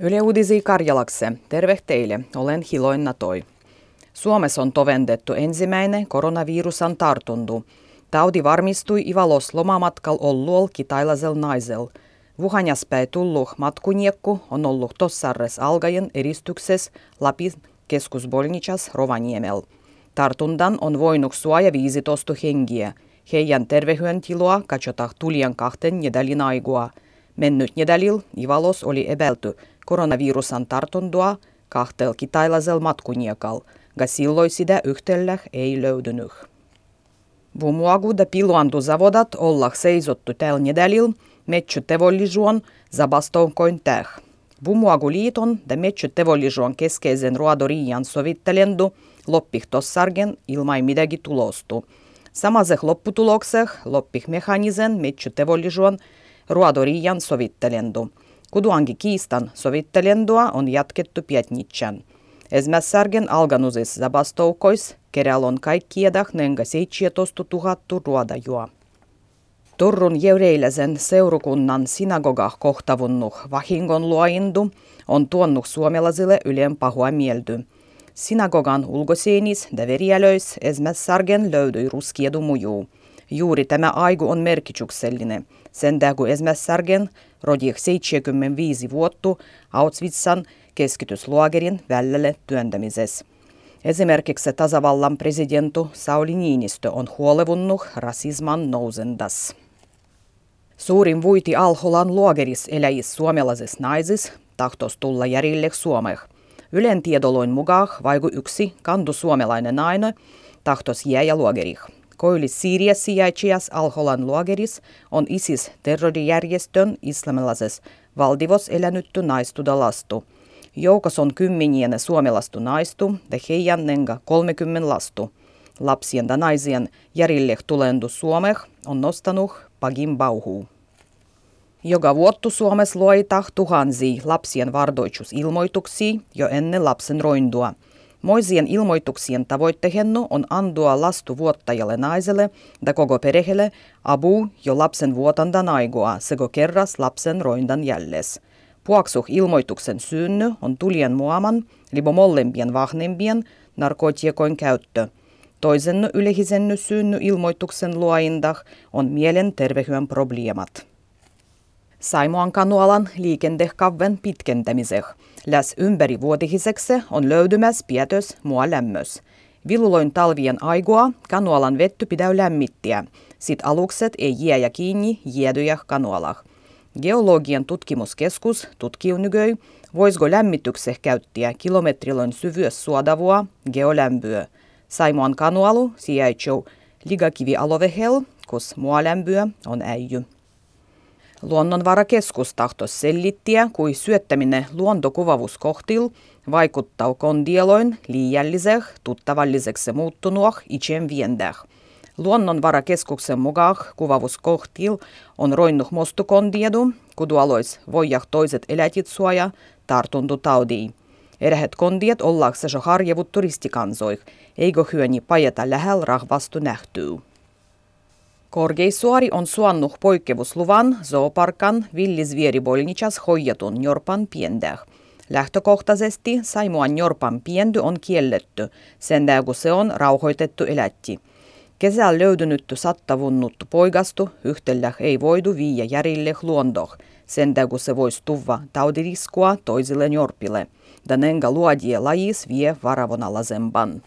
Yle Uudisi Karjalakse. Terve teille. Olen Hiloin Toi. Suomessa on tovendettu ensimmäinen koronavirusan tartuntu. Taudi varmistui Ivalos lomamatkal olluol kitailasel naisel. Vuhanjaspäin tullut matkuniekku on ollut tossarres algajen eristykses Lapin keskusbolnichas Rovaniemel. Tartundan on voinut suoja 15 hengiä. Heidän tervehyöntiloa katsotaan tulijan kahten nedalin aigua. Mennyt nedalil Ivalos oli epäilty koronavirusan tartuntua kahtel kitailasel matkuniekal, ga silloin sitä yhtellä ei löydynyt. Vumuagu da piluantuzavodat olla seisottu tällä nedalil metsy tevollisuon zabastonkoin täh. Vumuagu-liiton da metsy tevollisuon keskeisen ruodoriian sovittelendu loppihtossargen ilmai midagi tulostu. Samaseh lopputulokseh loppih mechanisen metsy tevollisuon ruodoriian sovittelendu. Kuduangi kiistan sovittelendua on jatkettu Pietnitsan. Esmässärgen alganusis zabastoukois kerälon kaikkiedah nenga 17 000 ruodajua. Turun jeureiläisen seurukunnan synagogah kohtavunnuh vahingon luoindu on tuonnut suomalaisille ylen pahua mieldy. Synagogan ulkoseenis ja veriälöis esmässargen löydyi ruskiedu mujuu. Juuri tämä aigu on merkityksellinen. Sen kun esmässargen rodi 75 vuotta Auschwitzan keskitysluogerin välille työntämisessä. Esimerkiksi tasavallan presidentu Sauli Niinistö on huolevunnut rasisman nousendas. Suurin vuiti Alholan luogeris eläis suomalaisissa naisis tahtos tulla järille Suomeen. Ylen tiedoloin mukaan vaiku yksi kandu suomalainen nainen tahtos jääjä luogerih. Koillis Siirias sijaitsijas Alholan luogeris on ISIS terrorijärjestön islamilaisessa valdivos elänytty naistuda lastu. Joukossa on kymmenien suomalastu naistu ja heidän nenga 30 lastu. Lapsien ja naisien järille tulendu Suomeh on nostanut pagin bauhuu. Joka vuottu Suomessa luoita tuhansia lapsien vardoitusilmoituksia jo ennen lapsen roindua – Moisien ilmoituksien tavoitteena on antua lastu vuottajalle naiselle ja koko perheelle abu jo lapsen vuotandan aigoa sekä kerras lapsen roindan jälles. Puaksuh ilmoituksen synny on tulien muaman, libo molempien vahnempien narkotiekoin käyttö. Toisen ylehisenny synny ilmoituksen luoindah on mielenterveyden probleemat. Saimuan kanualan liikendehkavven pitkentämiseh. Läs ympärivuotihiseksi on löydymässä pietös mua lämmös. Viluloin talvien aigua kanualan vetty pidäy lämmittiä. Sit alukset ei jääjä kiinni jäädyjä kanualah. Geologian tutkimuskeskus tutkii nygöi, voisiko lämmitykse käyttiä kilometriloin syvyys suodavua geolämpöä. Saimuan kanualu sijaitsuu ligakivi alovehel, kus lämpöä on äijy. Luonnonvarakeskus tahtos sellittiä, kui syöttäminen luontokuvavuskohtil vaikuttaa kondieloin liialliseh, tuttavalliseksi muuttunuoh itsen viendäh. Luonnonvarakeskuksen mukaan kuvavuskohtil on roinnut mostukondiedu, kudualois voijah toiset elätit suoja tartuntu taudii. Erähet kondiet ollakseen harjevut turistikansoih, eikö hyöni pajeta lähellä rahvastu nähtyy. Korkeissuori on suannut poikkeusluvan zooparkan villisvieribolnichas hoijatun Jorpan piendäh. Lähtökohtaisesti Saimuan Jorpan piendy on kielletty, sen kun se on rauhoitettu elätti. Kesällä löydynytty sattavunnuttu poigastu yhtellä ei voidu viiä järille luondoh, sen kun se voisi tuva taudiriskua toisille jorpille. Danenga luodie lajis vie varavonalaisempan.